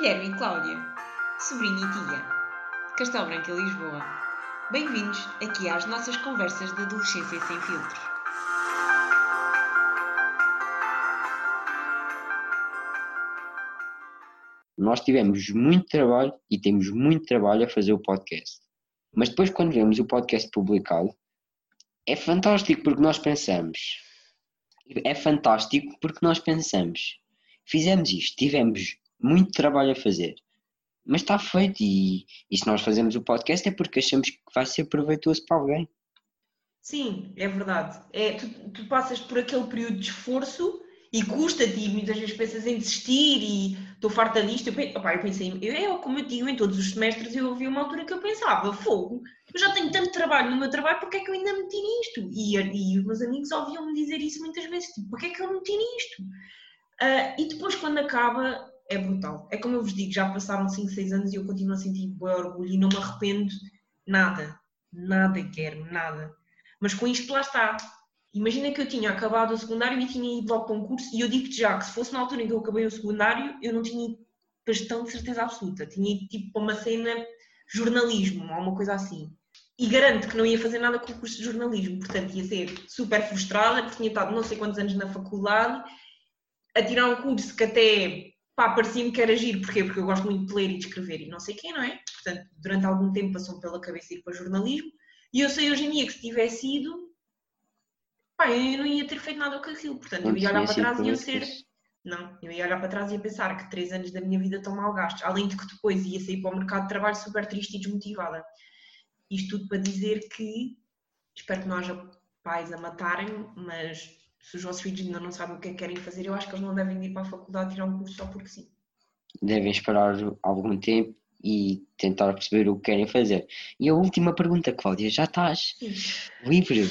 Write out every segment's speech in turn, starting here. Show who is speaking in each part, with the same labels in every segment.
Speaker 1: Guilherme e Cláudia, sobrinha e tia, Castelo Branco e Lisboa. Bem-vindos aqui às nossas conversas de adolescência sem filtros.
Speaker 2: Nós tivemos muito trabalho e temos muito trabalho a fazer o podcast. Mas depois, quando vemos o podcast publicado, é fantástico porque nós pensamos. É fantástico porque nós pensamos. Fizemos isto, tivemos muito trabalho a fazer. Mas está feito e, e se nós fazemos o podcast é porque achamos que vai ser proveitoso para alguém.
Speaker 1: Sim, é verdade. É, tu, tu passas por aquele período de esforço e custa-te, e muitas vezes pensas em desistir e estou farta disto. Eu, opa, eu pensei, eu, é como eu digo, em todos os semestres eu havia uma altura que eu pensava, fogo, eu já tenho tanto trabalho no meu trabalho, porque é que eu ainda meti nisto? E, e os meus amigos ouviam-me dizer isso muitas vezes, tipo, porque é que eu meti nisto? Uh, e depois quando acaba, é brutal. É como eu vos digo, já passaram 5, 6 anos e eu continuo a sentir bom orgulho e não me arrependo nada, nada, quero, nada. Mas com isto lá está, Imagina que eu tinha acabado o secundário e tinha ido logo para um curso, e eu digo-te já que se fosse na altura em que eu acabei o secundário, eu não tinha gestão de certeza absoluta. Tinha ido tipo para uma cena jornalismo ou uma coisa assim. E garanto que não ia fazer nada com o curso de jornalismo, portanto ia ser super frustrada, porque tinha estado não sei quantos anos na faculdade, a tirar um curso que até pá, parecia-me que era giro, porquê? Porque eu gosto muito de ler e de escrever e não sei quem, não é? Portanto, durante algum tempo passou-me pela cabeça ir para jornalismo, e eu sei hoje em dia que se tivesse ido, pá, eu não ia ter feito nada com aquilo. Portanto, eu ia olhar para trás e ia ser. Não, eu ia olhar para trás e ia pensar que três anos da minha vida estão mal gastos. Além de que depois ia sair para o mercado de trabalho super triste e desmotivada. Isto tudo para dizer que espero que não haja pais a matarem, mas se os vossos filhos ainda não sabem o que é que querem fazer, eu acho que eles não devem ir para a faculdade tirar um curso só porque sim.
Speaker 2: Devem esperar algum tempo e tentar perceber o que querem fazer. E a última pergunta, Cláudia, já estás sim. livre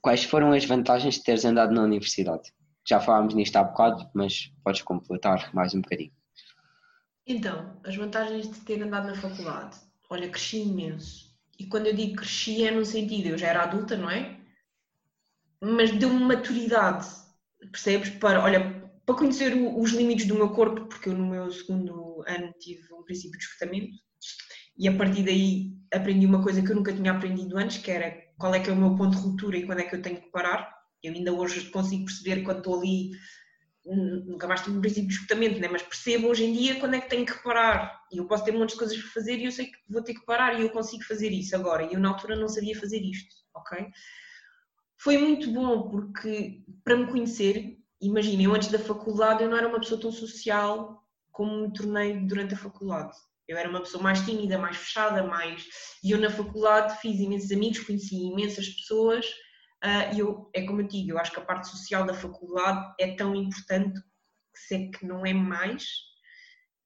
Speaker 2: Quais foram as vantagens de teres andado na universidade? Já falámos nisto há bocado, mas podes completar mais um bocadinho.
Speaker 1: Então, as vantagens de ter andado na faculdade. Olha, cresci imenso. E quando eu digo cresci é no sentido, eu já era adulta, não é? Mas deu-me maturidade, percebes? Para, olha, para conhecer os limites do meu corpo, porque eu no meu segundo ano tive um princípio de esgotamento e a partir daí aprendi uma coisa que eu nunca tinha aprendido antes, que era qual é que é o meu ponto de ruptura e quando é que eu tenho que parar. Eu ainda hoje consigo perceber quando estou ali, nunca mais tive um princípio de esgotamento, né? mas percebo hoje em dia quando é que tenho que parar. E eu posso ter um monte de coisas para fazer e eu sei que vou ter que parar e eu consigo fazer isso agora. E eu na altura não sabia fazer isto, ok? Foi muito bom porque, para me conhecer, imaginem, eu antes da faculdade eu não era uma pessoa tão social como me tornei durante a faculdade. Eu era uma pessoa mais tímida, mais fechada, mais. E eu na faculdade fiz imensos amigos, conheci imensas pessoas. Uh, e eu, é como eu digo, eu acho que a parte social da faculdade é tão importante que sei que não é mais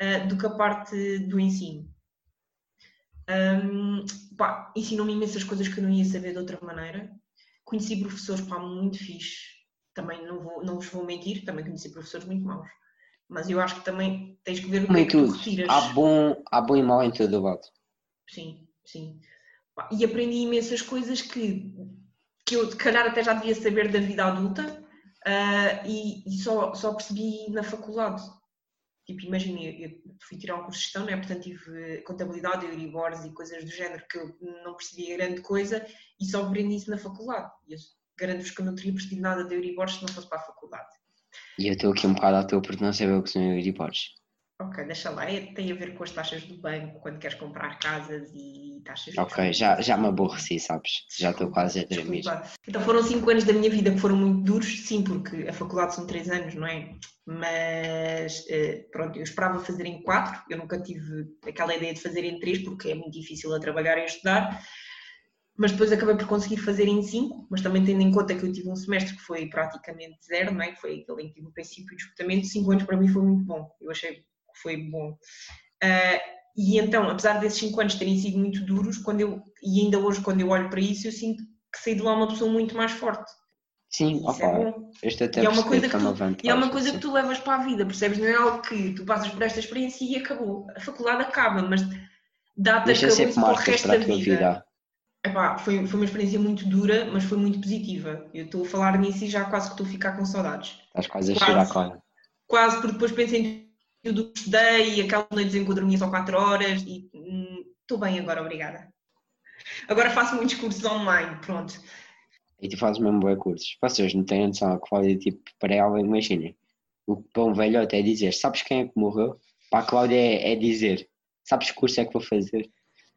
Speaker 1: uh, do que a parte do ensino. Um, ensinou-me imensas coisas que eu não ia saber de outra maneira. Conheci professores pá, muito fixe, também não, vou, não vos vou mentir, também conheci professores muito maus. Mas eu acho que também tens que ver o que é que tu retiras.
Speaker 2: Há bom, há bom e mau em todo o lado.
Speaker 1: Sim, sim. E aprendi imensas coisas que, que eu, de calhar, até já devia saber da vida adulta uh, e, e, só, só percebi na faculdade. Tipo, imagina, eu fui tirar um curso de gestão, né? portanto tive contabilidade, Euribors e coisas do género que eu não percebia grande coisa e só aprendi isso na faculdade. E eu garanto-vos que eu não teria percebido nada de Euribors se não fosse para a faculdade.
Speaker 2: E eu estou aqui um bocado à toa porque não sei o que são Euriborgs.
Speaker 1: Ok, deixa lá. É, tem a ver com as taxas do banco quando queres comprar casas e taxas
Speaker 2: Ok, já, já me aborreci, sabes? Já estou quase a dormir.
Speaker 1: Então foram 5 anos da minha vida que foram muito duros, sim, porque a faculdade são 3 anos, não é? Mas eh, pronto, eu esperava fazer em 4, eu nunca tive aquela ideia de fazer em 3 porque é muito difícil a trabalhar e a estudar mas depois acabei por conseguir fazer em 5, mas também tendo em conta que eu tive um semestre que foi praticamente zero, não é? que foi aquele em que tive o princípio de esgotamento, 5 anos para mim foi muito bom, eu achei foi bom. Uh, e então, apesar desses 5 anos terem sido muito duros, quando eu, e ainda hoje quando eu olho para isso, eu sinto que saí de lá uma pessoa muito mais forte.
Speaker 2: Sim, opa, é este até
Speaker 1: e é uma coisa que, tu, vantagem, e é uma coisa sim. que tu levas para a vida, percebes? Não é algo que tu passas por esta experiência e acabou. A faculdade acaba, mas dá-te a cabeça para o resto da vida. vida. Epá, foi, foi uma experiência muito dura, mas foi muito positiva. Eu estou a falar nisso e já quase que estou a ficar com saudades.
Speaker 2: Estás quase a chorar, claro.
Speaker 1: Quase, porque depois pensei em do que estudei, aquelas noites em que eu dormia só 4 horas e estou hum, bem agora, obrigada. Agora faço muitos cursos online, pronto.
Speaker 2: E tu fazes mesmo bons cursos. Vocês não têm noção, a Cláudia, tipo, para ela, imaginem. O pão velho até é dizer, sabes quem é que morreu? Para a Cláudia é, é dizer, sabes que curso é que vou fazer?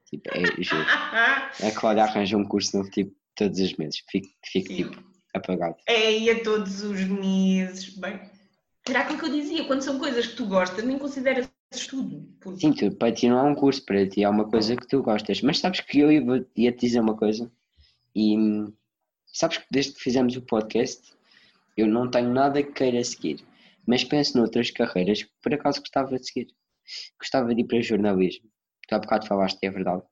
Speaker 2: Tipo, é, juro. a Cláudia arranja um curso novo, tipo, todos os meses. Fico, fico tipo, apagado.
Speaker 1: É, e a todos os meses. Bem, era aquilo que eu dizia, quando são coisas que tu gostas, nem consideras estudo.
Speaker 2: Porque... Sim, tu, para ti não é um curso, para ti é uma coisa que tu gostas. Mas sabes que eu ia-te dizer uma coisa, e sabes que desde que fizemos o podcast, eu não tenho nada que queira seguir, mas penso noutras carreiras que por acaso gostava de seguir. Gostava de ir para jornalismo. Tu há bocado falaste, é verdade.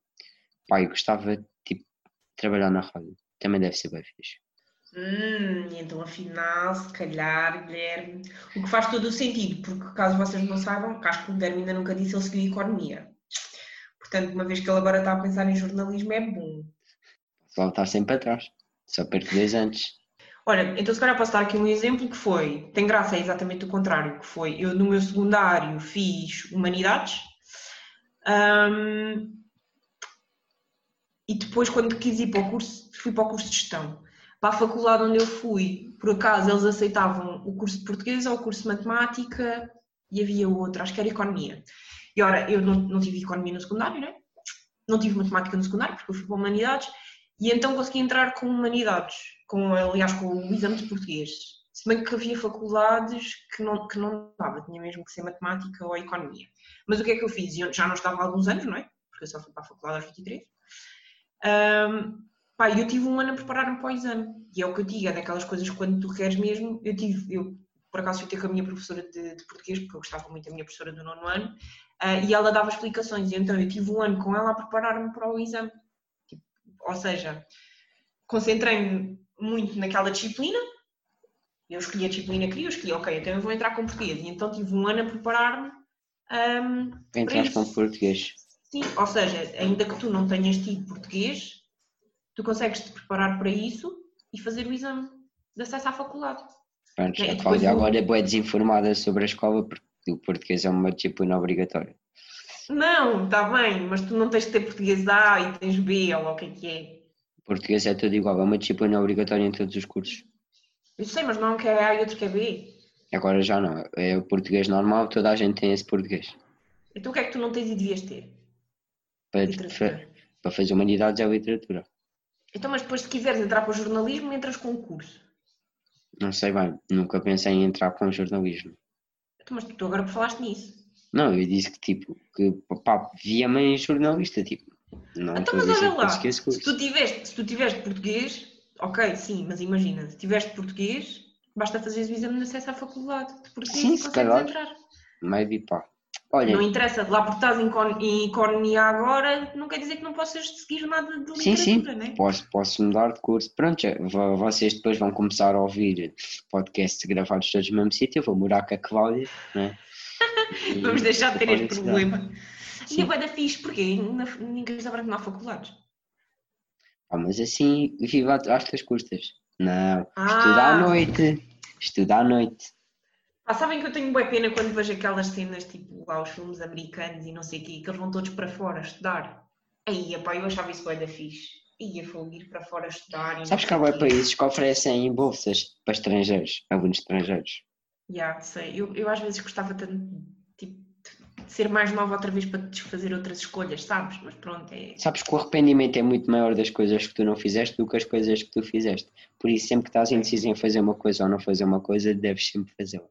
Speaker 2: Pai, gostava de tipo, trabalhar na rádio. Também deve ser bem fixe.
Speaker 1: Hum, então afinal, se calhar, Guilherme. O que faz todo o sentido, porque caso vocês não saibam, acho que o Guilherme ainda nunca disse, ele seguiu economia. Portanto, uma vez que ele agora está a pensar em jornalismo, é bom.
Speaker 2: Só está sempre atrás. Só perco dois antes.
Speaker 1: Olha, então se calhar posso dar aqui um exemplo que foi, tem graça, é exatamente o contrário, que foi, eu no meu secundário fiz Humanidades, um, e depois quando quis ir para o curso, fui para o curso de Gestão para a faculdade onde eu fui, por acaso eles aceitavam o curso de português ou o curso de matemática e havia outro, acho que era economia. E ora, eu não, não tive economia no secundário, né? não tive matemática no secundário porque eu fui para humanidades e então consegui entrar com humanidades, com, aliás com o exame de português. Se bem que havia faculdades que não, que não dava, tinha mesmo que ser matemática ou economia. Mas o que é que eu fiz? Eu já não estava há alguns anos, não é? Porque eu só fui para a faculdade aos 23. Um, Pá, eu tive um ano a preparar-me para o exame. E é o que eu digo, é daquelas coisas que quando tu queres mesmo, eu tive, eu por acaso fui ter com a minha professora de, de português, porque eu gostava muito da minha professora do nono ano, uh, e ela dava explicações, e então eu tive um ano com ela a preparar-me para o exame. Tipo, ou seja, concentrei-me muito naquela disciplina, eu escolhi a disciplina que queria, eu escolhi, ok, então eu vou entrar com português, e então tive um ano a preparar-me. Um,
Speaker 2: Entraste com português.
Speaker 1: Sim, ou seja, ainda que tu não tenhas tido português, tu consegues te preparar para isso e fazer o exame de acesso à faculdade.
Speaker 2: Pronto, a Cláudia agora é boa desinformada sobre a escola porque o português é uma disciplina obrigatória.
Speaker 1: Não, está bem, mas tu não tens de ter português A e tens B ou o que é que é.
Speaker 2: Português é tudo igual, é uma disciplina obrigatória em todos os cursos.
Speaker 1: Eu sei, mas não é um que é A e outro que é B.
Speaker 2: Agora já não, é o português normal, toda a gente tem esse português.
Speaker 1: Então o que é que tu não tens e devias ter?
Speaker 2: Para, para fazer humanidades é literatura.
Speaker 1: Então, mas depois se quiseres entrar para o jornalismo, entras com o curso.
Speaker 2: Não sei bem, nunca pensei em entrar com o jornalismo.
Speaker 1: Então, mas tu agora falaste nisso.
Speaker 2: Não, eu disse que tipo, que pá, via-me em jornalista, tipo. Não
Speaker 1: então, mas olha lá, se tu, tiveste, se tu tiveste português, ok, sim, mas imagina, se tiveste português, basta fazer o exame de acesso à faculdade de português sim, e consegues entrar.
Speaker 2: Maybe, pá.
Speaker 1: Olha, não interessa, lá porque estás em economia agora, não quer dizer que não possas seguir nada de literatura, sim, sim. Né?
Speaker 2: Posso, posso mudar de curso. Pronto, vocês depois vão começar a ouvir podcasts gravados todos no mesmo sítio, eu vou morar com a Cláudia, né?
Speaker 1: Vamos deixar de ter este problema. Sim. E a da fixe, porque ninguém está branco na faculdade.
Speaker 2: Ah, mas assim, viva às tuas custas. Não, ah. estuda à noite, estuda à noite.
Speaker 1: Ah, sabem que eu tenho boa pena quando vejo aquelas cenas tipo lá os filmes americanos e não sei o quê, que eles vão todos para fora estudar. Aí, pá, eu achava isso bem da fixe. Ia ir para fora estudar.
Speaker 2: Sabes que há bem países que oferecem bolsas para estrangeiros, alunos estrangeiros.
Speaker 1: Já, yeah, sei. Eu, eu às vezes gostava tanto tipo, de ser mais nova outra vez para desfazer outras escolhas, sabes? Mas pronto, é.
Speaker 2: Sabes que o arrependimento é muito maior das coisas que tu não fizeste do que as coisas que tu fizeste. Por isso, sempre que estás indeciso em fazer uma coisa ou não fazer uma coisa, deves sempre fazê-la.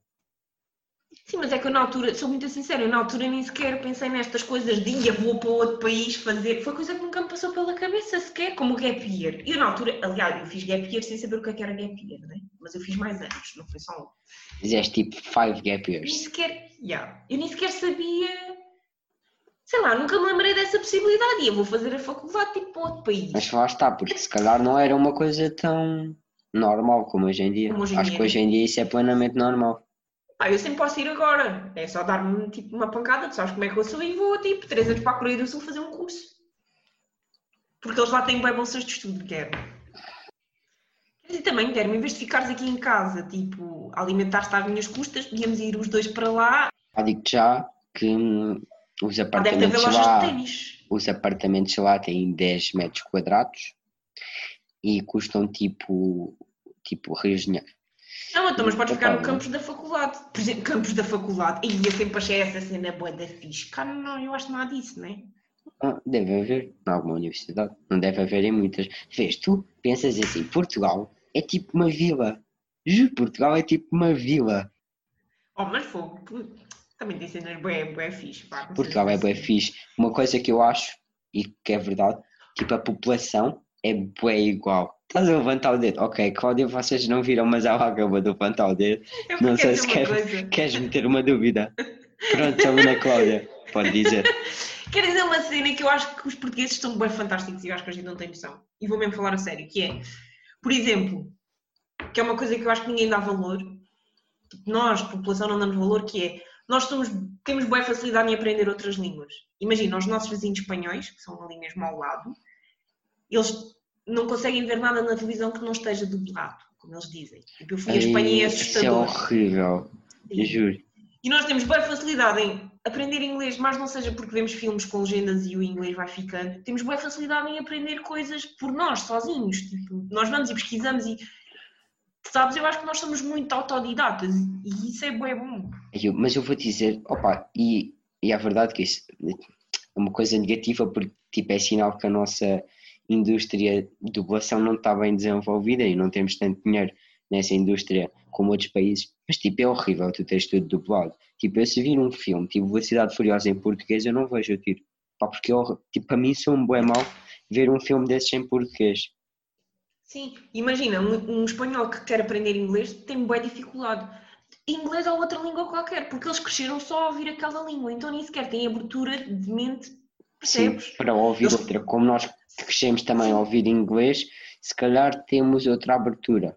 Speaker 1: Sim, mas é que eu na altura, sou muito sincera, eu na altura nem sequer pensei nestas coisas de ia, vou para outro país fazer. Foi coisa que nunca me passou pela cabeça sequer, como gap year. E eu na altura, aliás, eu fiz gap year sem saber o que, é que era gap year, né? mas eu fiz mais anos, não foi só um.
Speaker 2: Fizeste tipo five gap years.
Speaker 1: Nem sequer, yeah, eu nem sequer sabia, sei lá, nunca me lembrei dessa possibilidade. Eu vou fazer a faculdade tipo para outro país.
Speaker 2: Mas lá está, porque se calhar não era uma coisa tão normal como hoje em dia. Hoje em Acho dia. que hoje em dia isso é plenamente normal.
Speaker 1: Ah, eu sempre posso ir agora. É só dar-me tipo, uma pancada, tu sabes como é que eu sou e vou tipo três anos para a Coreia do Sul fazer um curso. Porque eles lá têm bem bolsas de estudo, quero. E também, quero, em vez de ficares aqui em casa, tipo, alimentar-te às minhas custas, podíamos ir os dois para lá
Speaker 2: Ah, digo já que hum, os
Speaker 1: Ah,
Speaker 2: apartamentos lá, os apartamentos lá têm 10 metros quadrados e custam tipo, tipo Rio de Janeiro.
Speaker 1: Não, então, mas podes ficar no
Speaker 2: Epá,
Speaker 1: campus da faculdade. Por exemplo, campus da faculdade. E eu sempre achei essa cena boa da fixe. Cara, não, eu acho nada disso, não é?
Speaker 2: Ah, deve haver em alguma universidade, não deve haver em muitas. Vês, tu pensas assim, Portugal é tipo uma vila. Juro, Portugal é tipo uma vila.
Speaker 1: Oh, mas fogo. Também tem cenas bué, bué fixe. Pá,
Speaker 2: Portugal é bué fixe. Uma coisa que eu acho, e que é verdade, tipo a população é bué igual. Estás a levantar o dedo? Ok, Cláudia, vocês não viram, mas ela acabou de levantar o dedo.
Speaker 1: Eu
Speaker 2: Não sei se quer-. Queres meter uma dúvida? Pronto, aluna Cláudia, pode dizer.
Speaker 1: Quero dizer uma cena que eu acho que os portugueses são bem fantásticos e eu acho que a gente não tem noção. E vou mesmo falar a sério, que é, por exemplo, que é uma coisa que eu acho que ninguém dá valor, tipo, nós, população, não damos valor, que é, nós somos, temos boa facilidade em aprender outras línguas. Imagina, os nossos vizinhos espanhóis, que são ali mesmo ao lado, eles não conseguem ver nada na televisão que não esteja dublado, como eles dizem. Tipo, eu fui a Espanha e é
Speaker 2: Ai, Isso é
Speaker 1: assustador.
Speaker 2: horrível, eu juro.
Speaker 1: E nós temos boa facilidade em aprender inglês, mas não seja porque vemos filmes com legendas e o inglês vai ficando. Temos boa facilidade em aprender coisas por nós, sozinhos. Tipo, nós vamos e pesquisamos e. Sabes, eu acho que nós somos muito autodidatas e isso é bué bom.
Speaker 2: Eu- mas eu vou dizer, opa, e, e é verdade que isso é uma coisa negativa porque tipo, é sinal que a nossa indústria de dublação não está bem desenvolvida e não temos tanto dinheiro nessa indústria como outros países. Mas tipo, é horrível tu teres tudo dublado. Tipo, eu se vir um filme, tipo Velocidade Furiosa em português, eu não vejo o tiro. Pá, porque é horr- tipo, para mim sou um bom mal ver um filme desses em português.
Speaker 1: Sim, imagina, um, um espanhol que quer aprender inglês tem boa dificuldade. Inglês ou outra língua qualquer, porque eles cresceram só a ouvir aquela língua, então nem sequer têm abertura de mente,
Speaker 2: Sim,
Speaker 1: percebes?
Speaker 2: para ouvir
Speaker 1: Eles-
Speaker 2: outra. Como nós crescemos também a ouvir inglês, se calhar temos outra abertura.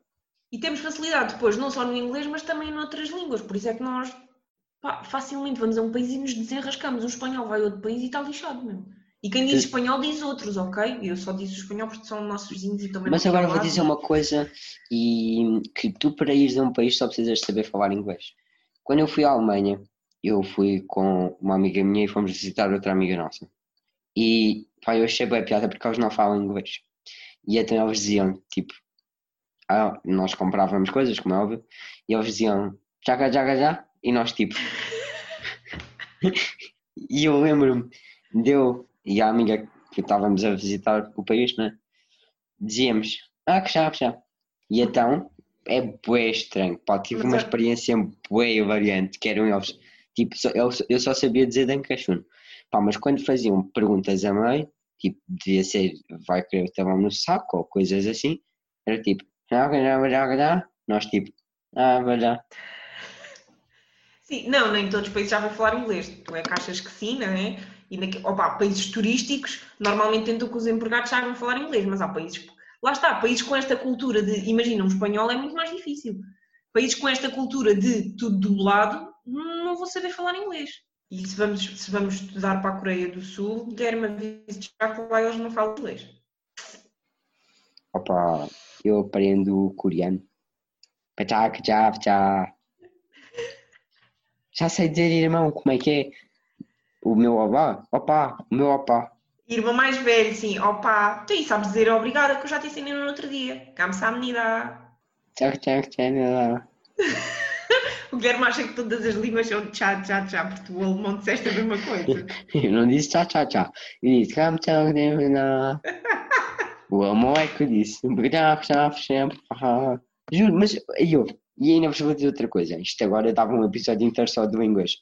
Speaker 1: E temos facilidade depois, não só no inglês, mas também noutras línguas. Por isso é que nós pá, facilmente vamos a um país e nos desenrascamos. Um espanhol vai a outro país e está lixado mesmo. E quem diz
Speaker 2: Sim.
Speaker 1: espanhol diz outros, ok? Eu só disse o espanhol porque são nossos vizinhos e também
Speaker 2: Mas agora vou dizer uma coisa e que tu para ires a um país só precisas saber falar inglês. Quando eu fui à Alemanha, eu fui com uma amiga minha e fomos visitar outra amiga nossa. E pá, eu achei bem piada porque eles não falam inglês. E então eles diziam, tipo, ah, nós comprávamos coisas, como é óbvio, e eles diziam, já, já, já, já, e nós tipo. e eu lembro-me, deu, e a amiga que estávamos a visitar o país, né? dizíamos, ah, que já, que já. E então, é bué estranho, pá, tive
Speaker 1: Mas
Speaker 2: uma
Speaker 1: é-
Speaker 2: experiência bué variante, que eram eles, tipo, só- eu, eu só sabia dizer Dankashun, pá, mas quando faziam perguntas a meio, tipo, devia ser, vai querer estavam no saco, ou coisas assim, era tipo, nós tipo, ah.
Speaker 1: Sim, não, nem todos os países já vão falar inglês. Tu é que achas que sim, não é? E naque, opa, países turísticos normalmente tentam que os empregados saibam falar inglês, mas há países. Lá está, países com esta cultura de. Imagina, um espanhol é muito mais difícil. Países com esta cultura de tudo dublado não vou saber falar inglês. E se vamos, se vamos estudar para a Coreia do Sul, der-me aviso já que lá eles não falam inglês.
Speaker 2: Opa, eu aprendo coreano. Pachá, já, já. Já sei dizer, irmão, como é que é? O meu opá, opá, o meu opá.
Speaker 1: Irmão mais velho, sim, opa, tu aí sabes dizer obrigada que eu já te ensinei no outro dia. Kamsahamnida.
Speaker 2: Tchau, tchau, tchau.
Speaker 1: O Guilherme acha que todas as línguas são tchá, tchá, tchá, porque tu, o alemão, disseste a mesma coisa.
Speaker 2: Eu não disse tchau, tchau, tchau. Eu disse tchau, tchau, tchau. O amor é que eu disse. Tchau, tchau. Juro, mas eu, e ainda vos vou dizer outra coisa. Isto agora dava um episódio inteiro só do inglês.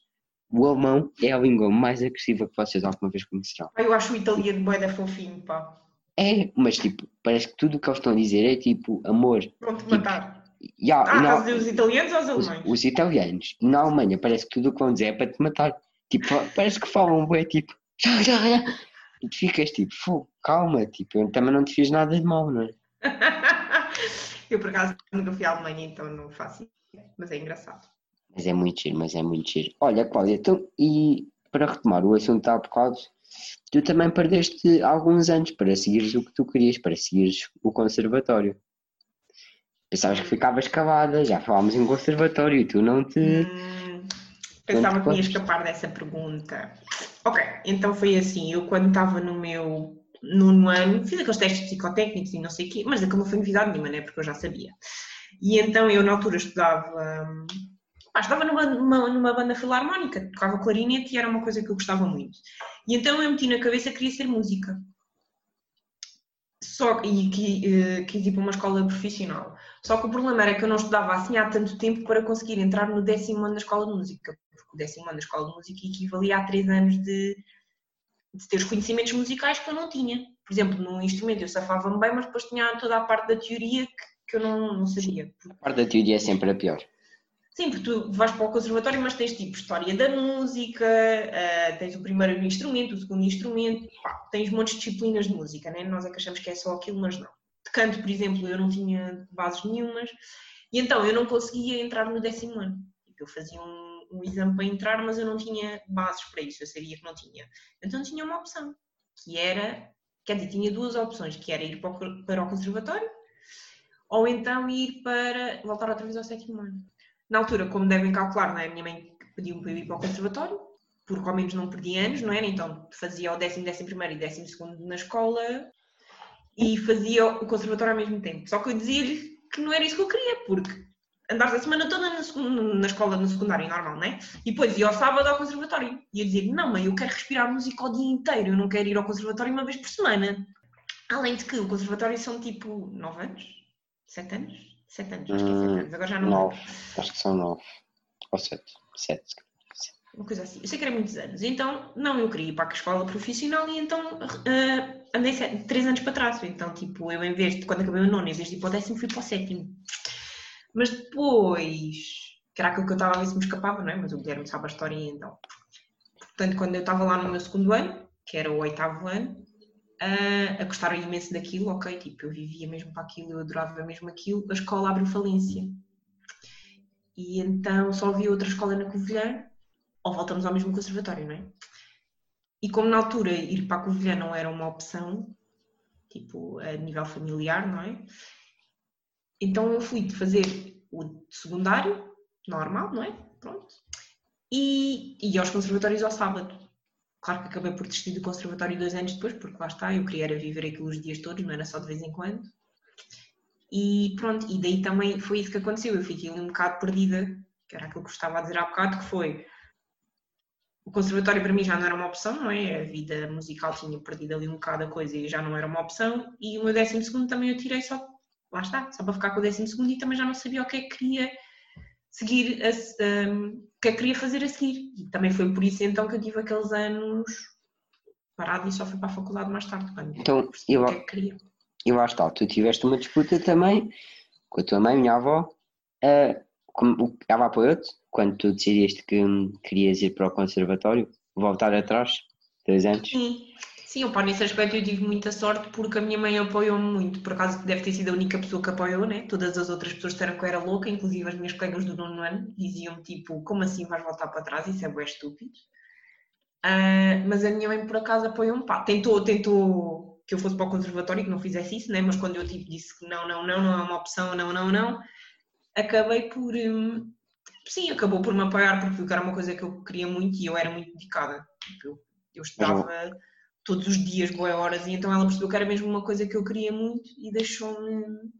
Speaker 2: O alemão é a língua mais agressiva que vocês alguma vez conhecerão.
Speaker 1: Eu acho o italiano bué da fofinho, pá.
Speaker 2: É, mas tipo, parece que tudo o que eles estão a dizer é tipo amor.
Speaker 1: Pronto,
Speaker 2: Tipo,
Speaker 1: matar.
Speaker 2: Há-
Speaker 1: Ah,
Speaker 2: na-
Speaker 1: os italianos ou os
Speaker 2: os,
Speaker 1: alemães?
Speaker 2: os italianos. E na Alemanha parece que tudo o que vão dizer é para te matar. Tipo, parece que falam bué, tipo. E tu ficas tipo, "Fogo, calma, tipo, eu também não te fiz nada de mal, não é?
Speaker 1: eu, por acaso, nunca fui à Alemanha, então não faço ideia. Mas é engraçado.
Speaker 2: Mas é muito giro, mas é muito giro. Olha, Cláudia, então, e para retomar o assunto há bocado, tu também perdeste alguns anos para seguires o que tu querias, para seguires o conservatório. Pensavas que ficavas calada, já falámos em conservatório e tu não te.
Speaker 1: Hum, Pensava que ia escapar dessa pergunta. Ok, então foi assim, eu quando estava no meu nono ano, fiz aqueles testes psicotécnicos e não sei o quê, mas aquilo não foi novidade nenhuma, né? Porque eu já sabia. E então eu na altura estudava, hum, pá, estava numa, numa, numa banda filarmónica, tocava clarinete e era uma coisa que eu gostava muito. E então eu meti na cabeça que queria ser música. Só, e que, eh, quis ir para uma escola profissional. Só que o problema era que eu não estudava assim há tanto tempo para conseguir entrar no décimo ano da escola de música, porque o décimo ano da escola de música equivalia a três anos de, de ter os conhecimentos musicais que eu não tinha. Por exemplo, no instrumento eu safava-me bem, mas depois tinha toda a parte da teoria que, que eu não, não sabia.
Speaker 2: A parte da teoria é sempre a pior.
Speaker 1: Sim, porque tu vais para o conservatório, mas tens tipo história da música, ah, tens o primeiro instrumento, o segundo instrumento, pá, tens montes de disciplinas de música, né? nós é que achamos que é só aquilo, mas não. De canto, por exemplo, eu não tinha bases nenhumas, e então eu não conseguia entrar no décimo ano. Eu fazia um, um exame para entrar, mas eu não tinha bases para isso, eu sabia que não tinha. Então tinha uma opção, que era, quer dizer, tinha duas opções, que era ir para o, para o conservatório, ou então ir para, voltar outra vez ao sétimo ano. Na altura, como devem calcular, não é? a minha mãe pediu-me para eu ir para o conservatório, porque ao menos não perdi anos, não era? Então fazia o décimo, décimo primeiro e décimo segundo na escola e fazia o conservatório ao mesmo tempo. Só que eu dizia-lhe que não era isso que eu queria, porque andares a semana toda na, na escola, no secundário normal, não é? E depois ia ao sábado ao conservatório. E eu dizia-lhe, não mãe, eu quero respirar música o dia inteiro, eu não quero ir ao conservatório uma vez por semana. Além de que o conservatório são tipo 9 anos? 7 anos? 7 anos, acho que é 7
Speaker 2: Hum,
Speaker 1: anos, agora já não me lembro.
Speaker 2: Nove. Acho que são nove. Ou sete. Sete.
Speaker 1: uma coisa assim. Eu sei que era muitos anos. Então, não, eu queria ir para a escola profissional e então ah, andei sete, três anos para trás. Então, tipo, eu em vez de, quando acabei o nono, em vez de ir para o décimo, fui para o sétimo. Mas depois, que era aquilo que eu estava a ver se me escapava, não é? Mas o Guilherme sabe a história então. Portanto, quando eu estava lá no meu segundo ano, que era o oitavo ano, a gostar imenso daquilo, ok, tipo, eu vivia mesmo para aquilo, eu adorava mesmo aquilo, a escola abriu falência. E então só havia outra escola na Covilhã, ou voltamos ao mesmo conservatório, não é? E como na altura ir para a Covilhã não era uma opção, tipo, a nível familiar, não é? Então eu fui fazer o secundário, normal, não é? Pronto. E, e aos conservatórios ao sábado. Claro que acabei por desistir do conservatório dois anos depois, porque lá está, eu queria era viver aquilo os dias todos, não era só de vez em quando. E pronto, e daí também foi isso que aconteceu. Eu fiquei um bocado perdida, que era aquilo que eu a dizer há bocado, que foi o conservatório para mim já não era uma opção, não é? A vida musical tinha perdido ali um bocado a coisa e já não era uma opção. E o meu décimo segundo também eu tirei só, lá está, só para ficar com o décimo segundo e também já não sabia o que é que queria seguir, a, um, que é que queria fazer a seguir. E também foi por isso então que eu tive aqueles anos parado e só fui para a faculdade mais tarde,
Speaker 2: Então, eu-
Speaker 1: o que é que queria.
Speaker 2: E lá está, tu tiveste uma disputa também com a tua mãe, minha avó. ah, como, ela apoiou-te quando tu decidiste que hum, querias ir para o conservatório, voltar atrás, três anos.
Speaker 1: Sim, sim, opa, nesse aspecto eu tive muita sorte porque a minha mãe apoiou-me muito, por acaso deve ter sido a única pessoa que apoiou, né? Todas as outras pessoas disseram que eu era louca, inclusive as minhas colegas do nono ano diziam tipo, como assim vais voltar para trás? Isso é bué estúpido. Ah, mas a minha mãe por acaso apoiou-me, pá, tentou, tentou que eu fosse para o conservatório e que não fizesse isso, né? Mas quando eu tipo, disse que não, não, não, não é uma opção, não, não, não, acabei por, hum, sim, acabou por me apoiar porque era uma coisa que eu queria muito e eu era muito dedicada. Tipo, eu, eu estudava todos os dias, boas horas, e então ela percebeu que era mesmo uma coisa que eu queria muito e deixou-me.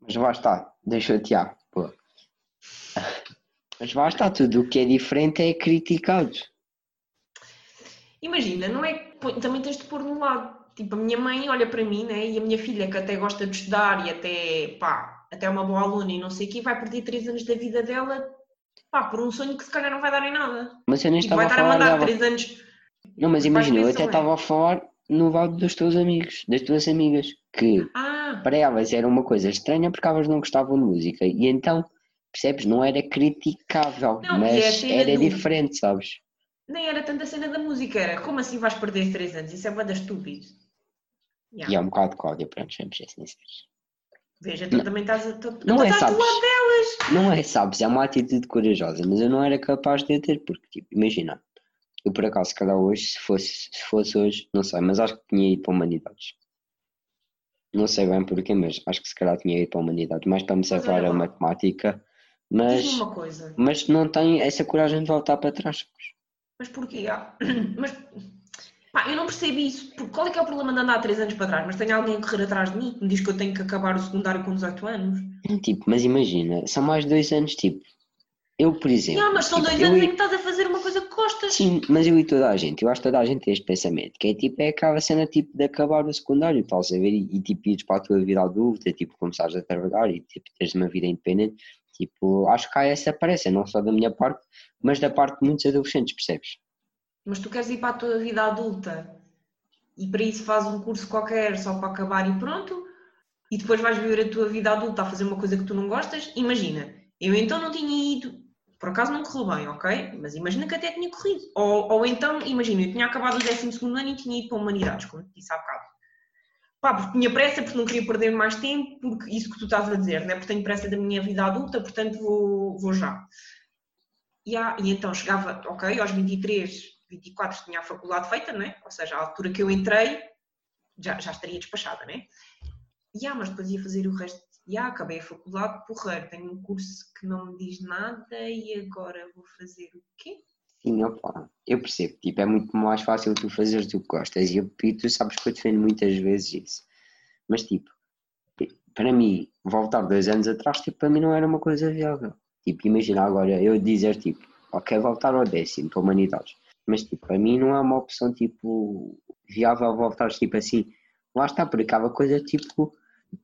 Speaker 2: Mas lá está, deixou-te pô. Mas lá está, tudo o que é diferente é criticado.
Speaker 1: Imagina, não é também tens de pôr no lado. Tipo, a minha mãe olha para mim, né? E a minha filha, que até gosta de estudar e até, pá, até é uma boa aluna e não sei o quê, vai perder três anos da vida dela, pá, por um sonho que se calhar não vai dar em nada.
Speaker 2: Mas eu nem
Speaker 1: Tipo,
Speaker 2: estava
Speaker 1: vai
Speaker 2: a
Speaker 1: estar a
Speaker 2: falar
Speaker 1: mandar
Speaker 2: dela.
Speaker 1: três anos.
Speaker 2: Não, mas imagina, eu até
Speaker 1: é.
Speaker 2: estava a falar no lado dos teus amigos, das tuas amigas, que
Speaker 1: Ah,
Speaker 2: para elas era uma coisa estranha porque elas não gostavam de música e então, percebes, não era criticável,
Speaker 1: Não, é
Speaker 2: mas
Speaker 1: cena
Speaker 2: era
Speaker 1: do-
Speaker 2: diferente, sabes?
Speaker 1: nem era tanta cena da música, era como assim vais perder três anos? Isso é bada estúpido. Yeah.
Speaker 2: E é um bocado Cláudia, pronto, vamos ser sinceros.
Speaker 1: Veja, tu
Speaker 2: Não.
Speaker 1: também estás a. Tu,
Speaker 2: Não
Speaker 1: tu
Speaker 2: é,
Speaker 1: estás do
Speaker 2: sabes?
Speaker 1: lado delas.
Speaker 2: Não é, sabes, é uma atitude corajosa, mas eu não era capaz de a ter, porque, tipo, imagina, eu por acaso, se calhar hoje, se fosse, se fosse hoje, não sei, mas acho que tinha ido para Humanidades. Não sei bem porquê, mas acho que se calhar tinha ido para Humanidades, mais para me
Speaker 1: olha
Speaker 2: a matemática Mas, mas não tem essa coragem de voltar para trás.
Speaker 1: Mas porquê? Ah, Mas, pá, eu não percebo isso. Porque Qual é que é o problema de andar 3 anos para trás? Mas tem alguém a correr atrás de mim que me diz que eu tenho que acabar o secundário com 18 anos?
Speaker 2: Tipo, mas imagina, são mais dois anos, tipo, eu, por exemplo.
Speaker 1: Ah, mas são
Speaker 2: tipo,
Speaker 1: dois
Speaker 2: eu
Speaker 1: anos
Speaker 2: e-
Speaker 1: em que estás a fazer uma coisa que gostas.
Speaker 2: Sim, mas eu e toda a gente, eu acho que toda a gente tem este pensamento, que é tipo, é aquela cena tipo de acabar o secundário, estás a ver, e, e tipo ires para a tua vida adulta, tipo, começares a trabalhar e tipo, teres uma vida independente, tipo, acho que há essa aparência, não só da minha parte, mas da parte de muitos adolescentes, percebes?
Speaker 1: Mas tu queres ir para a tua vida adulta e para isso fazes um curso qualquer só para acabar e pronto, e depois vais viver a tua vida adulta a fazer uma coisa que tu não gostas. Imagina, eu então não tinha ido, por acaso não correu bem, ok? Mas imagina que até tinha corrido. Ou, ou então, imagina, eu tinha acabado o 12 ano e tinha ido para Humanidades, como disse há bocado. Pá, porque tinha pressa, porque não queria perder mais tempo, porque isso que tu estás a dizer, né? porque tenho pressa da minha vida adulta, portanto vou, vou já. E, há- e então chegava, ok, aos 23, 24 tinha a faculdade feita, né? ou seja, à altura que eu entrei já, já estaria despachada, né? E ah, mas depois ia fazer o resto. E ah, acabei a faculdade, porra, tenho um curso que não me diz nada e agora vou fazer o quê?
Speaker 2: Sim, opa, eu percebo, tipo, é muito mais fácil tu fazeres o que gostas, e, eu, e tu sabes que eu defendo muitas vezes isso, mas tipo, para mim, voltar dois anos atrás, tipo, para mim não era uma coisa viável. Tipo, imagina agora eu dizer, tipo, ok, voltar ao décimo, para humanidades. Mas, tipo, para mim não é uma opção, tipo, viável voltar, tipo, assim. Lá está, por aquela coisa, tipo,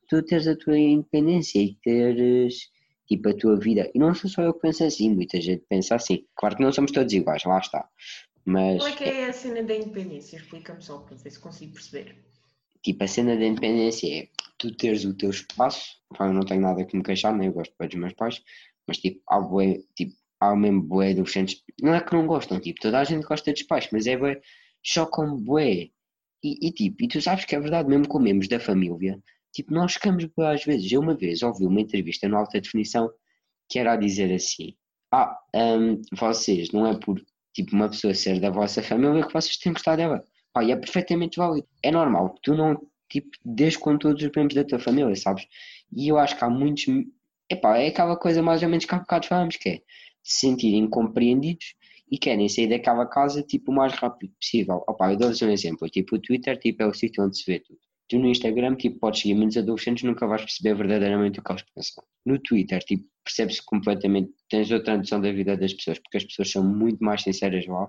Speaker 2: tu teres a tua independência e teres, tipo, a tua vida. E não sou só eu que penso assim, muita gente pensa assim. Claro que não somos todos iguais, lá está. Mas,
Speaker 1: Qual é que é a cena da independência? Explica-me só para ver se consigo perceber.
Speaker 2: tipo, a cena da independência é tu teres o teu espaço. Eu não tenho nada que me queixar, nem eu gosto dos meus pais, mas tipo, há bué, tipo, há mesmo bué adolescentes, não é que não gostam, tipo, toda a gente gosta dos pais, mas é bué, chocam bué. E, e tipo, e tu sabes que é verdade, mesmo com membros da família, tipo, nós ficamos às vezes. Eu uma vez ouvi uma entrevista no Alta Definição que era a dizer assim, ah, hum, vocês, não é por, tipo, uma pessoa ser da vossa família que vocês têm que dela. Pá, e é perfeitamente válido. É normal que tu não, tipo, des com todos os membros da tua família, sabes? E eu acho que há muitos. Epá, é aquela coisa mais ou menos que há bocado falamos, que é se sentirem compreendidos e querem sair daquela casa tipo o mais rápido possível. Opá, eu dou-vos um exemplo, tipo o Twitter tipo, é o sítio onde se vê tudo. Tu no Instagram tipo, podes seguir muitos adolescentes nunca vais perceber verdadeiramente o que eles pensam. No Twitter tipo, percebes completamente, tens outra noção da vida das pessoas, porque as pessoas são muito mais sinceras lá.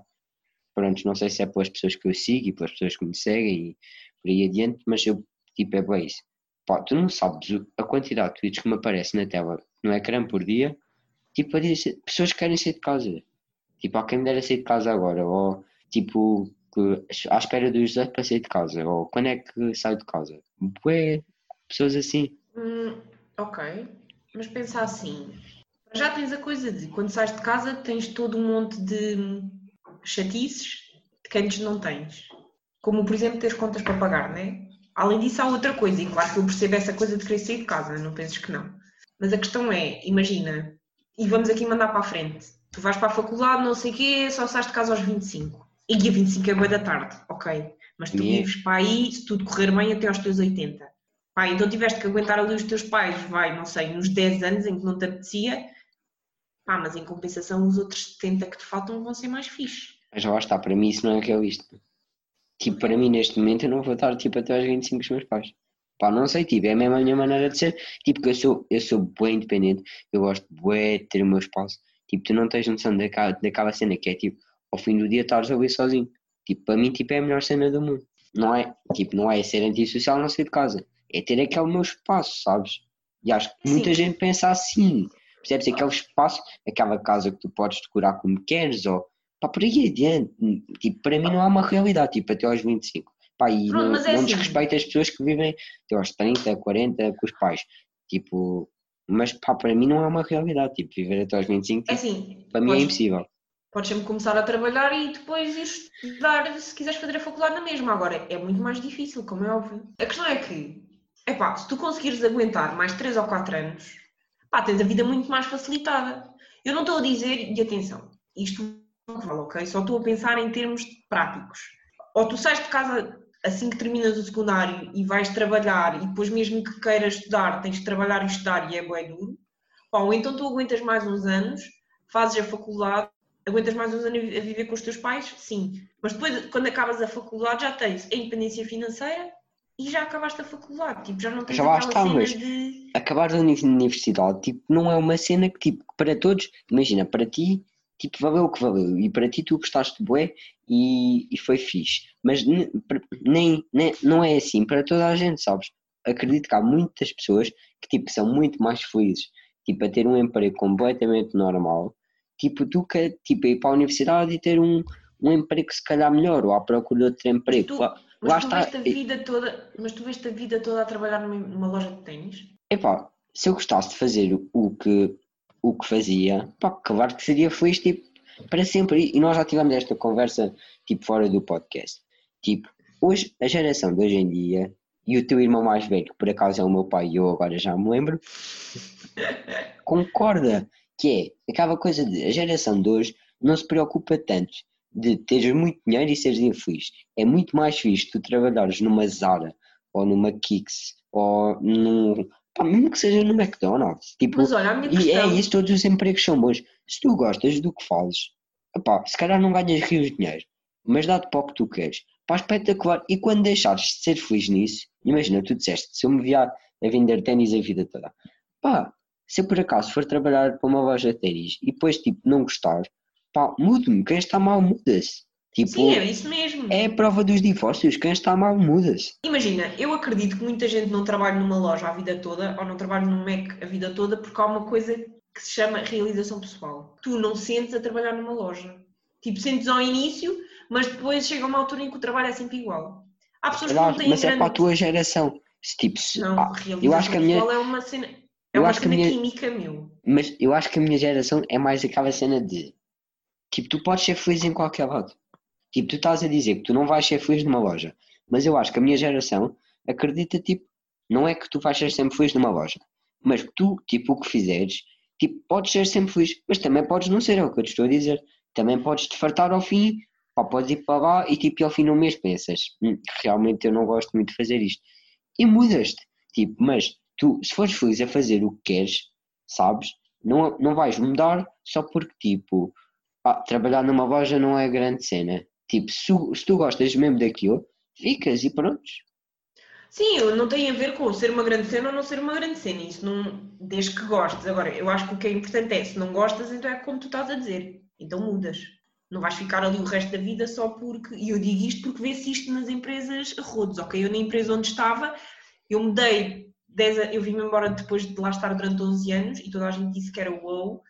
Speaker 2: Pronto, não sei se é pelas pessoas que eu sigo e pelas pessoas que me seguem e por aí adiante, mas eu tipo é bem isso. Pá, tu não sabes a quantidade de tweets que me aparece na tela no ecrã por dia, tipo, a dizer, pessoas que querem sair de casa. Tipo, há quem me dera sair de casa agora, ou tipo, que, à espera do José para sair de casa, ou quando é que sai de casa. Bué, pessoas assim.
Speaker 1: Hum, ok, mas pensa assim, já tens a coisa de quando sais de casa tens todo um monte de chatices que antes não tens. Como, por exemplo, teres contas para pagar, não é? Além disso, há outra coisa, e claro que eu percebo essa coisa de querer sair de casa, não penses que não. Mas a questão é, imagina, e vamos aqui mandar para a frente. Tu vais para a faculdade, não sei o quê, só sais de casa aos 25. E dia 25 é boa da tarde, ok. Mas tu
Speaker 2: Yeah.
Speaker 1: vives para aí, se tudo correr bem, até aos teus 80. Pá, então tiveste que aguentar ali os teus pais, vai, não sei, nos 10 anos em que não te apetecia. Pá, mas em compensação os outros 70 que te faltam vão ser mais fixe.
Speaker 2: Mas lá está, para mim isso não é realista. Tipo, para mim neste momento eu não vou estar tipo até aos 25 com os meus pais. Pá, não sei, tipo, é a minha maneira de ser. Tipo, que eu sou, eu sou bem independente, eu gosto bué de ter o meu espaço. Tipo, tu não tens noção daquela, daquela cena que é tipo, ao fim do dia estares a ouvir sozinho. Tipo, para mim, tipo, é a melhor cena do mundo. Não é, tipo, não é ser antissocial não sair de casa. É ter aquele meu espaço, sabes? E acho que muita
Speaker 1: Sim.
Speaker 2: gente pensa assim. Percebes? Aquele espaço, aquela casa que tu podes decorar como queres, ou pá, por aí adiante. Tipo, para mim não há uma realidade, tipo, até aos 25. Pá, e
Speaker 1: Pronto,
Speaker 2: não,
Speaker 1: mas é
Speaker 2: não
Speaker 1: assim.
Speaker 2: desrespeito as pessoas que vivem até aos 30, 40 com os pais. Tipo, mas pá, para mim não é uma realidade. Tipo, viver até aos 25,
Speaker 1: É
Speaker 2: tipo,
Speaker 1: assim,
Speaker 2: para mim é
Speaker 1: podes-
Speaker 2: impossível.
Speaker 1: Podes sempre começar a trabalhar e depois estudar se quiseres fazer a faculdade na mesma. Agora, é muito mais difícil, como é óbvio. A questão é que, epá, se tu conseguires aguentar mais 3 ou 4 anos, pá, tens a vida muito mais facilitada. Eu não estou a dizer, e atenção, isto não vale, ok? Só estou a pensar em termos práticos. Ou tu sais de casa assim que terminas o secundário e vais trabalhar e depois mesmo que queiras estudar, tens que trabalhar e estudar e é bué duro. Ou então tu aguentas mais uns anos, fazes a faculdade, aguentas mais uns anos a viver com os teus pais, sim. Mas depois, quando acabas a faculdade, já tens a independência financeira e já acabaste a faculdade. Tipo, já não tens
Speaker 2: Já lá está, mas-
Speaker 1: de...
Speaker 2: Acabar a uni- universidade, tipo, não é uma cena que, tipo, para todos, imagina, para ti, tipo, valeu o que valeu. E para ti tu gostaste de bué e, e foi fixe. Mas nem, nem, não é assim para toda a gente, sabes? Acredito que há muitas pessoas que, tipo, são muito mais felizes, tipo, a ter um emprego completamente normal, tipo, que, tipo, ir para a universidade e ter um, um emprego se calhar melhor, ou à procura de outro emprego.
Speaker 1: tu-
Speaker 2: Lá-
Speaker 1: tu
Speaker 2: está.
Speaker 1: veste a vida toda, mas tu veste a vida toda a trabalhar numa, numa loja de ténis?
Speaker 2: Epá, se eu gostasse de fazer o que, o que fazia, pá, claro que seria feliz, tipo, para sempre. E nós já tivemos esta conversa, tipo, fora do podcast. Tipo, hoje, a geração de hoje em dia, e o teu irmão mais velho, que por acaso é o meu pai e eu agora já me lembro, concorda que é aquela coisa de a geração de hoje não se preocupa tanto de teres muito dinheiro e seres infeliz. É muito mais fixe tu trabalhares numa Zara ou numa Kicks ou num. Pá, mesmo que seja no McDonald's. Tipo,
Speaker 1: Mas olha, a minha
Speaker 2: e é
Speaker 1: questão...
Speaker 2: isso, todos os empregos são bons. Se tu gostas do que fazes, epá, se calhar não ganhas rios de dinheiro, mas dá-te para o que tu queres. Pá, espetacular. E quando deixares de ser feliz nisso, imagina, tu disseste, se eu me vier a vender ténis a vida toda, pá, se eu por acaso for trabalhar para uma loja de ténis e depois, tipo, não gostar, pá, mude-me. Quem está mal, muda-se. Tipo,
Speaker 1: Sim, é isso mesmo.
Speaker 2: é a prova dos divórcios. Quem está mal, muda-se.
Speaker 1: Imagina, eu acredito que muita gente não trabalha numa loja a vida toda ou não trabalha num Mac a vida toda porque há uma coisa que se chama realização pessoal. Tu não sentes a trabalhar numa loja. Tipo, sentes ao início, mas depois chega uma altura em que o trabalho é sempre igual. Há pessoas que não
Speaker 2: Claro,
Speaker 1: têm
Speaker 2: mas é
Speaker 1: grande...
Speaker 2: para a tua geração. Se, tipo, se-
Speaker 1: Não,
Speaker 2: ah, eu acho que a minha-
Speaker 1: é uma cena, é
Speaker 2: eu
Speaker 1: uma
Speaker 2: acho que a minha-
Speaker 1: química, meu.
Speaker 2: Mas eu acho que a minha geração é mais aquela cena de tipo, tu podes ser feliz em qualquer lado. Tipo, tu estás a dizer que tu não vais ser feliz numa loja, mas eu acho que a minha geração acredita, tipo, não é que tu vais ser sempre feliz numa loja, mas que tu, tipo, o que fizeres, tipo, podes ser sempre feliz, mas também podes não ser, é o que eu te estou a dizer. Também podes te fartar ao fim, pá, podes ir para lá e tipo, ao fim do mês pensas, "Hum, realmente eu não gosto muito de fazer isto. E mudas-te, tipo, mas tu, se fores feliz a fazer o que queres, sabes? Não, não vais mudar só porque, tipo, ah, trabalhar numa loja não é grande cena. Tipo, se, se tu gostas mesmo daquilo, ficas e pronto.
Speaker 1: Sim, não tem a ver com ser uma grande cena ou não ser uma grande cena. Isso não. Desde que gostes. Agora, eu acho que o que é importante é, se não gostas, então é como tu estás a dizer. Então mudas. Não vais ficar ali o resto da vida só porque. E eu digo isto porque vê-se isto nas empresas a ok? Eu na empresa onde estava, eu mudei. 10 a- eu vim-me embora depois de lá estar durante 11 anos e toda a gente disse que era wow,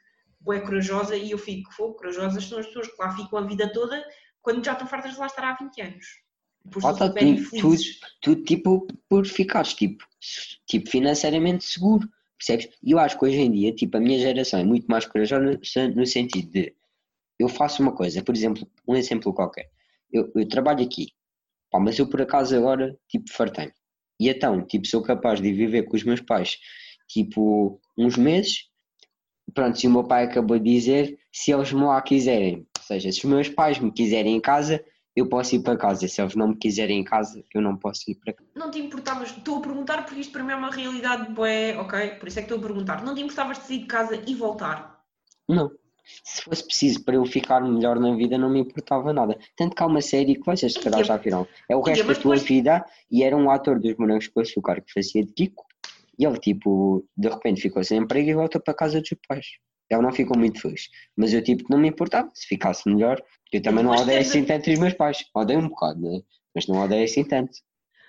Speaker 1: é corajosa, e eu fico, fogo, corajosas são as pessoas que lá ficam a vida toda quando já estão fartas de lá estar há 20 anos. Depois super
Speaker 2: tu, tu, tu, tipo, por ficares, tipo, tipo, financeiramente seguro, percebes? E eu acho que hoje em dia, tipo, a minha geração é muito mais corajosa no sentido de, eu faço uma coisa, por exemplo, um exemplo qualquer, eu, eu trabalho aqui, pá, mas eu por acaso agora, tipo, fartei E então, tipo, sou capaz de viver com os meus pais, tipo, uns meses, pronto, se o meu pai acabou de dizer, se eles me lá quiserem, ou seja, se os meus pais me quiserem em casa, eu posso ir para casa, se eles não me quiserem em casa, eu não posso ir para casa.
Speaker 1: Não te importavas, estou a perguntar porque isto para mim é uma realidade bué, ok? Por isso é que estou a perguntar. Não te importavas de sair de casa e voltar?
Speaker 2: Não. Se fosse preciso para eu ficar melhor na vida, não me importava nada. Tanto que há uma série que vocês se calhar já viram. É o resto da tua vida e era um ator dos Morangos com Açúcar que fazia de Kiko. E ele, tipo, de repente ficou sem emprego e voltou para a casa dos pais. Ele não ficou muito feliz. Mas eu, tipo, não me importava. Se ficasse melhor, eu também não odeio assim tanto os meus pais. Odeio um bocado, né? Mas não odeio assim tanto.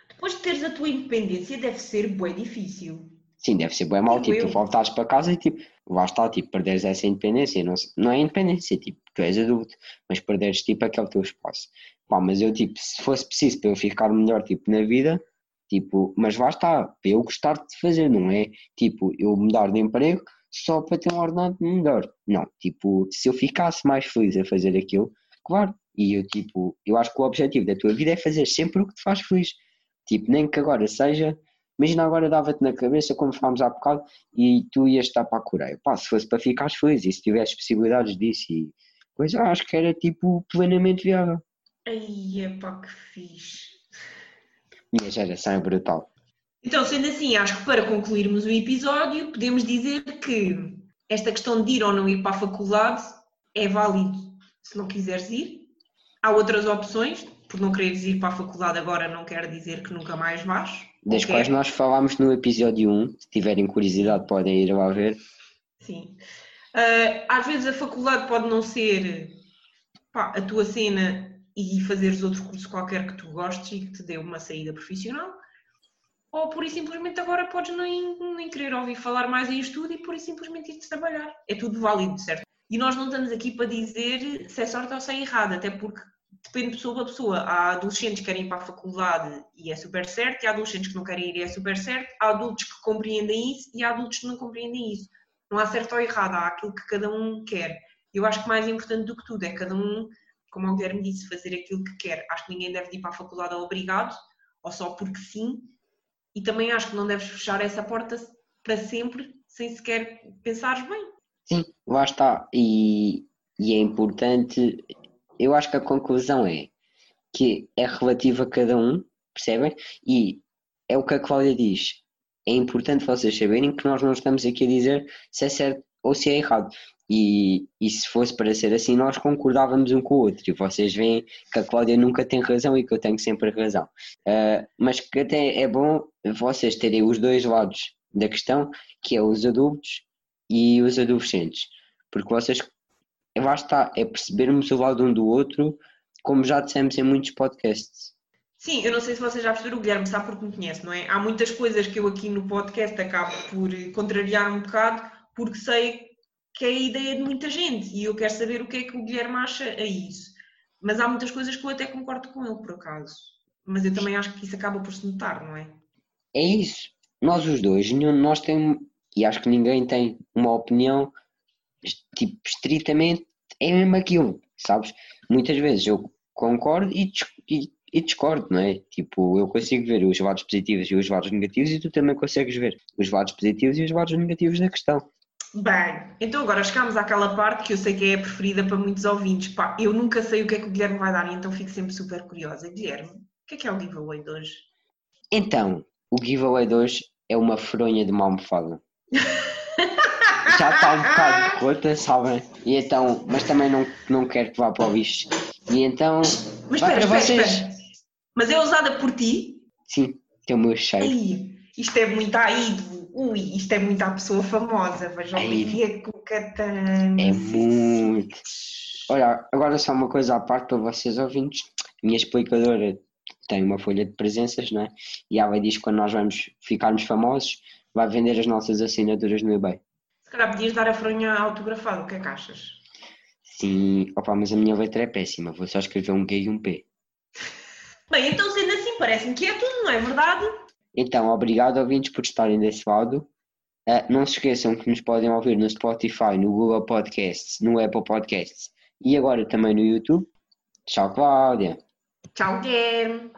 Speaker 1: Depois de teres a tua independência deve ser bué difícil.
Speaker 2: Sim, deve ser bem mal, tipo, tu voltares para casa e tipo, lá está, tipo, perderes essa independência, não, não é independência, tipo, tu és adulto, mas perderes tipo aquele teu espaço. Pá, mas eu tipo, se fosse preciso para eu ficar melhor tipo na vida, tipo, mas lá está, para eu gostar de fazer, não é tipo, eu mudar de emprego só para ter um ordenado melhor. Não, tipo, se eu ficasse mais feliz a fazer aquilo, claro, e eu tipo, eu acho que o objetivo da tua vida é fazer sempre o que te faz feliz. Tipo, nem que agora seja Imagina agora dava-te na cabeça, como falámos há bocado, e tu ias estar para a Coreia. Pá, se fosse para ficares feliz e se tivesse possibilidades disso e coisa, acho que era tipo plenamente viável.
Speaker 1: Ai, epá, que fixe.
Speaker 2: Minha geração é brutal.
Speaker 1: Então, sendo assim, acho que para concluirmos o episódio, podemos dizer que esta questão de ir ou não ir para a faculdade é válido se não quiseres ir. Há outras opções, por não quereres ir para a faculdade agora não quer dizer que nunca mais vais.
Speaker 2: Das
Speaker 1: Ok?
Speaker 2: quais nós falámos no episódio 1. Se tiverem curiosidade, podem ir lá ver.
Speaker 1: Sim. Ah, às vezes a faculdade pode não ser pá, a tua cena e fazeres outro curso qualquer que tu gostes e que te dê uma saída profissional. Ou por e simplesmente agora podes nem, nem querer ouvir falar mais em estudo e por e simplesmente ir trabalhar. É tudo válido, certo? E nós não estamos aqui para dizer se é sorte ou se é errado, até porque depende de pessoa para pessoa. Há adolescentes que querem ir para a faculdade e é super certo, há adolescentes que não querem ir e é super certo, há adultos que compreendem isso e há adultos que não compreendem isso. Não há certo ou errado, há aquilo que cada um quer. Eu acho que mais importante do que tudo é cada um, como o Guilherme disse, fazer aquilo que quer. Acho que ninguém deve ir para a faculdade obrigado, ou só porque sim, e também acho que não deves fechar essa porta para sempre, sem sequer pensares bem.
Speaker 2: Sim, lá está. E, e é importante. Eu acho que a conclusão é que é relativo a cada um, percebem? E é o que a Cláudia diz. É importante vocês saberem que nós não estamos aqui a dizer se é certo ou se é errado. E, e se fosse para ser assim, nós concordávamos um com o outro. E vocês veem que a Cláudia nunca tem razão e que eu tenho sempre razão. Ah, mas que até é bom vocês terem os dois lados da questão, que é os adultos e os adolescentes. Porque vocês, lá está, é percebermos o lado um do outro, como já dissemos em muitos podcasts.
Speaker 1: Sim, eu não sei se vocês já perceberam, o Guilherme sabe porque me conhece, não é? Há muitas coisas que eu aqui no podcast acabo por contrariar um bocado, porque sei que é a ideia de muita gente e eu quero saber o que é que o Guilherme acha a isso. Mas há muitas coisas que eu até concordo com ele, por acaso. Mas eu também acho que isso acaba por se notar, não é?
Speaker 2: É isso. Nós os dois, nenhum de nós tem, e acho que ninguém tem uma opinião tipo, estritamente, é mesmo aquilo, sabes? Muitas vezes eu concordo e, e- e discordo, não é? Tipo, eu consigo ver os lados positivos e os lados negativos e tu também consegues ver os lados positivos e os lados negativos da questão.
Speaker 1: Bem, então agora chegámos àquela parte que eu sei que é a preferida para muitos ouvintes. Pá, eu nunca sei o que é que o Guilherme vai dar, então fico sempre super curiosa. Guilherme, o que é que é o giveaway de hoje?
Speaker 2: Então, o giveaway de hoje é uma fronha de uma almofada. Já está um bocado rota, sabem? E então, mas também não, não quero que vá para o bicho. E então,
Speaker 1: Mas espera, espera,
Speaker 2: vocês.
Speaker 1: espera. Mas é usada por ti?
Speaker 2: Sim, tem o meu cheiro.
Speaker 1: Ai, isto é muito ídolo. Ui, isto é muito à pessoa famosa. Vejam
Speaker 2: Ai.
Speaker 1: Olivia com Catana.
Speaker 2: É muito. Olha, agora só uma coisa à parte para vocês ouvintes. Minha explicadora tem uma folha de presenças, não é? E ela diz que quando nós vamos ficarmos famosos, vai vender as nossas assinaturas no eBay.
Speaker 1: Calhar podias dar a fronha autografada, o que é que achas?
Speaker 2: Sim, opa, mas a minha letra é péssima. Vou só escrever um G e um P.
Speaker 1: Bem, então sendo assim, parece-me que é tudo, não é verdade?
Speaker 2: Então, obrigado ouvintes por estarem desse lado. Ah, não se esqueçam que nos podem ouvir no Spotify, no Google Podcasts, no Apple Podcasts e agora também no YouTube. Tchau, Cláudia.
Speaker 1: Tchau, Guilherme.